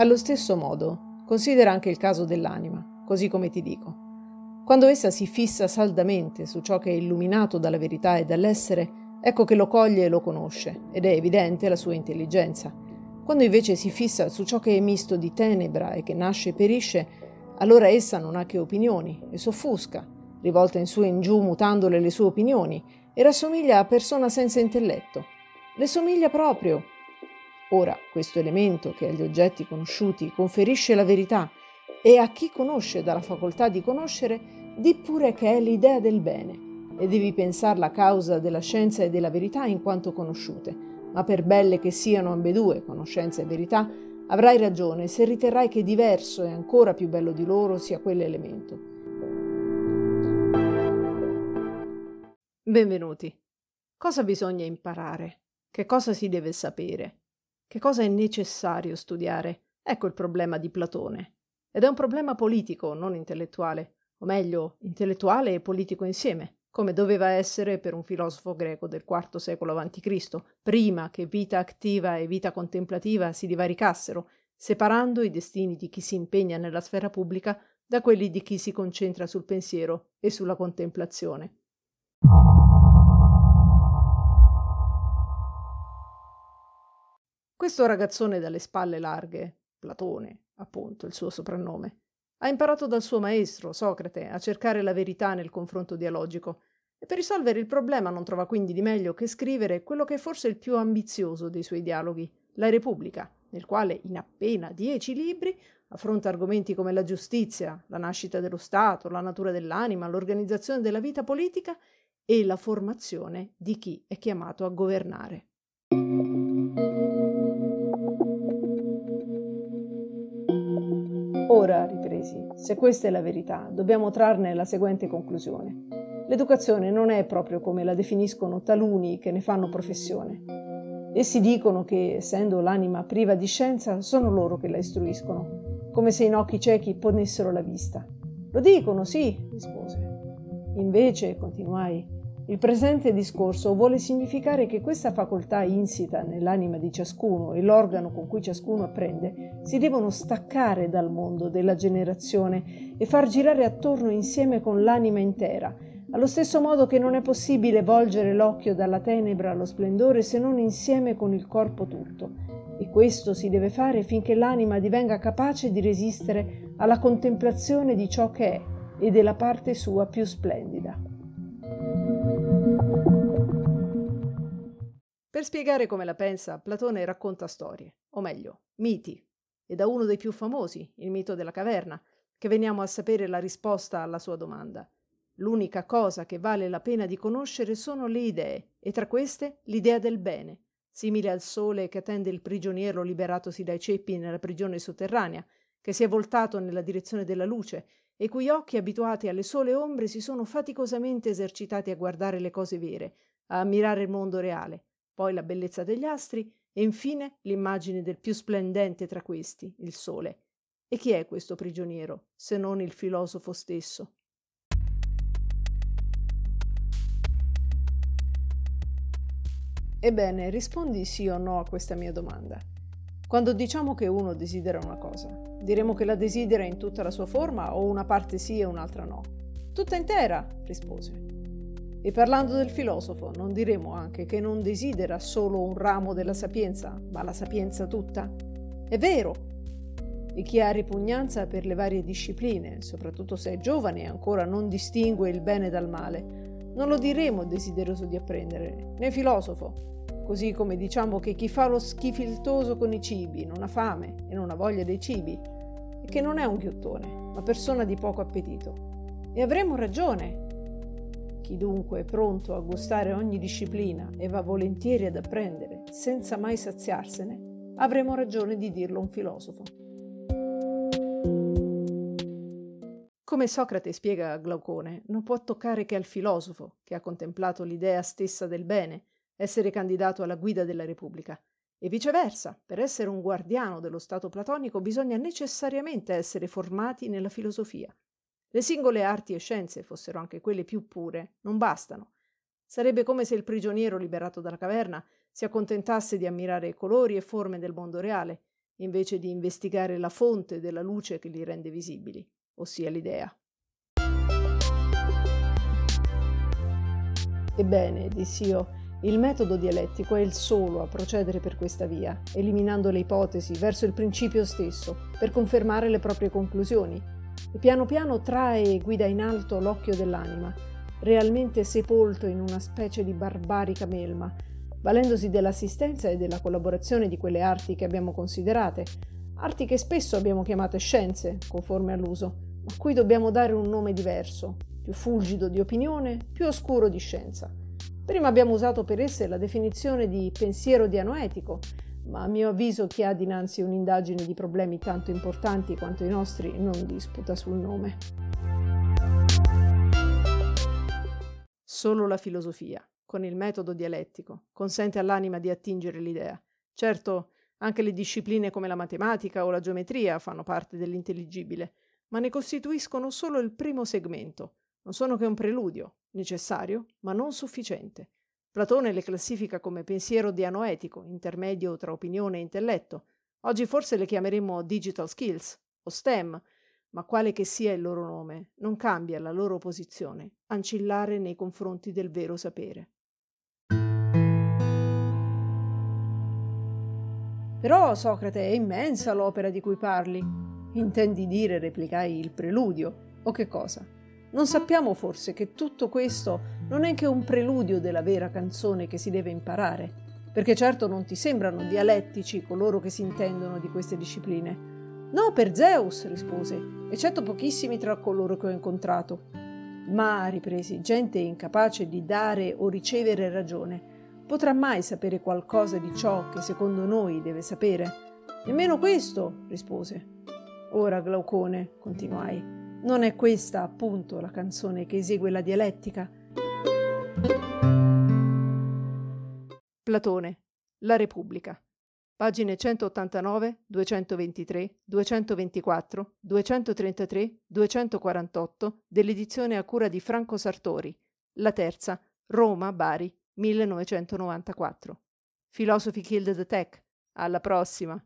Allo stesso modo, considera anche il caso dell'anima, così come ti dico. Quando essa si fissa saldamente su ciò che è illuminato dalla verità e dall'essere, ecco che lo coglie e lo conosce, ed è evidente la sua intelligenza. Quando invece si fissa su ciò che è misto di tenebra e che nasce e perisce, allora essa non ha che opinioni e s'offusca, rivolta in su e in giù mutandole le sue opinioni, e rassomiglia a persona senza intelletto. Le somiglia proprio. Ora, questo elemento che agli oggetti conosciuti conferisce la verità e a chi conosce dalla facoltà di conoscere, di pure che è l'idea del bene e devi pensare la causa della scienza e della verità in quanto conosciute. Ma per belle che siano ambedue, conoscenza e verità, avrai ragione se riterrai che diverso e ancora più bello di loro sia quell'elemento. Benvenuti. Cosa bisogna imparare? Che cosa si deve sapere? Che cosa è necessario studiare? Ecco il problema di Platone. Ed è un problema politico, non intellettuale, o meglio, intellettuale e politico insieme, come doveva essere per un filosofo greco del IV secolo a.C., prima che vita attiva e vita contemplativa si divaricassero, separando i destini di chi si impegna nella sfera pubblica da quelli di chi si concentra sul pensiero e sulla contemplazione. Questo ragazzone dalle spalle larghe, Platone, appunto il suo soprannome, ha imparato dal suo maestro, Socrate, a cercare la verità nel confronto dialogico e per risolvere il problema non trova quindi di meglio che scrivere quello che è forse il più ambizioso dei suoi dialoghi, La Repubblica, nel quale in appena dieci libri affronta argomenti come la giustizia, la nascita dello Stato, la natura dell'anima, l'organizzazione della vita politica e la formazione di chi è chiamato a governare. Ora, ripresi, se questa è la verità, dobbiamo trarne la seguente conclusione. L'educazione non è proprio come la definiscono taluni che ne fanno professione. Essi dicono che, essendo l'anima priva di scienza, sono loro che la istruiscono, come se in occhi ciechi ponessero la vista. Lo dicono, sì, rispose. Invece, continuai, il presente discorso vuole significare che questa facoltà insita nell'anima di ciascuno e l'organo con cui ciascuno apprende si devono staccare dal mondo della generazione e far girare attorno insieme con l'anima intera, allo stesso modo che non è possibile volgere l'occhio dalla tenebra allo splendore se non insieme con il corpo tutto. E questo si deve fare finché l'anima divenga capace di resistere alla contemplazione di ciò che è e della parte sua più splendida. Per spiegare come la pensa, Platone racconta storie, o meglio, miti, e da uno dei più famosi, il mito della caverna, che veniamo a sapere la risposta alla sua domanda. L'unica cosa che vale la pena di conoscere sono le idee, e tra queste l'idea del bene, simile al sole che attende il prigioniero liberatosi dai ceppi nella prigione sotterranea, che si è voltato nella direzione della luce e cui occhi abituati alle sole ombre si sono faticosamente esercitati a guardare le cose vere, a ammirare il mondo reale, poi la bellezza degli astri e infine l'immagine del più splendente tra questi, il sole. E chi è questo prigioniero, se non il filosofo stesso? Ebbene, rispondi sì o no a questa mia domanda. Quando diciamo che uno desidera una cosa, diremo che la desidera in tutta la sua forma o una parte sì e un'altra no? Tutta intera, rispose. E parlando del filosofo, non diremo anche che non desidera solo un ramo della sapienza, ma la sapienza tutta? È vero! E chi ha ripugnanza per le varie discipline, soprattutto se è giovane e ancora non distingue il bene dal male, non lo diremo desideroso di apprendere, né filosofo, così come diciamo che chi fa lo schifiltoso con i cibi non ha fame e non ha voglia dei cibi, e che non è un ghiottone, ma persona di poco appetito. E avremo ragione, chi dunque è pronto a gustare ogni disciplina e va volentieri ad apprendere senza mai saziarsene, avremo ragione di dirlo un filosofo. Come Socrate spiega a Glaucone, non può toccare che al filosofo, che ha contemplato l'idea stessa del bene, essere candidato alla guida della Repubblica. E viceversa, per essere un guardiano dello Stato platonico bisogna necessariamente essere formati nella filosofia. Le singole arti e scienze, fossero anche quelle più pure, non bastano. Sarebbe come se il prigioniero liberato dalla caverna si accontentasse di ammirare colori e forme del mondo reale invece di investigare la fonte della luce che li rende visibili, ossia l'idea. Ebbene, dissi io, il metodo dialettico è il solo a procedere per questa via, eliminando le ipotesi verso il principio stesso, per confermare le proprie conclusioni, e piano piano trae e guida in alto l'occhio dell'anima, realmente sepolto in una specie di barbarica melma, valendosi dell'assistenza e della collaborazione di quelle arti che abbiamo considerate, arti che spesso abbiamo chiamate scienze, conforme all'uso, ma cui dobbiamo dare un nome diverso, più fulgido di opinione, più oscuro di scienza. Prima abbiamo usato per esse la definizione di pensiero dianoetico, ma a mio avviso chi ha dinanzi un'indagine di problemi tanto importanti quanto i nostri non disputa sul nome. Solo la filosofia, con il metodo dialettico, consente all'anima di attingere l'idea. Certo, anche le discipline come la matematica o la geometria fanno parte dell'intelligibile, ma ne costituiscono solo il primo segmento. Non sono che un preludio, necessario, ma non sufficiente. Platone le classifica come pensiero dianoetico, intermedio tra opinione e intelletto. Oggi forse le chiameremmo digital skills o STEM, ma quale che sia il loro nome, non cambia la loro posizione, ancillare nei confronti del vero sapere. Però, Socrate, è immensa l'opera di cui parli. Intendi dire, replicai, il preludio, o che cosa? Non sappiamo forse che tutto questo non è che un preludio della vera canzone che si deve imparare, perché certo non ti sembrano dialettici coloro che si intendono di queste discipline. No, per Zeus, rispose, eccetto pochissimi tra coloro che ho incontrato. Ma, ripresi, gente incapace di dare o ricevere ragione, potrà mai sapere qualcosa di ciò che secondo noi deve sapere? Nemmeno questo, rispose. Ora, Glaucone, continuai, non è questa, appunto, la canzone che esegue la dialettica? Platone, La Repubblica. Pagine 189, 223, 224, 233, 248 dell'edizione a cura di Franco Sartori. La terza, Roma, Bari, 1994. Philosophy Killed the Tech. Alla prossima!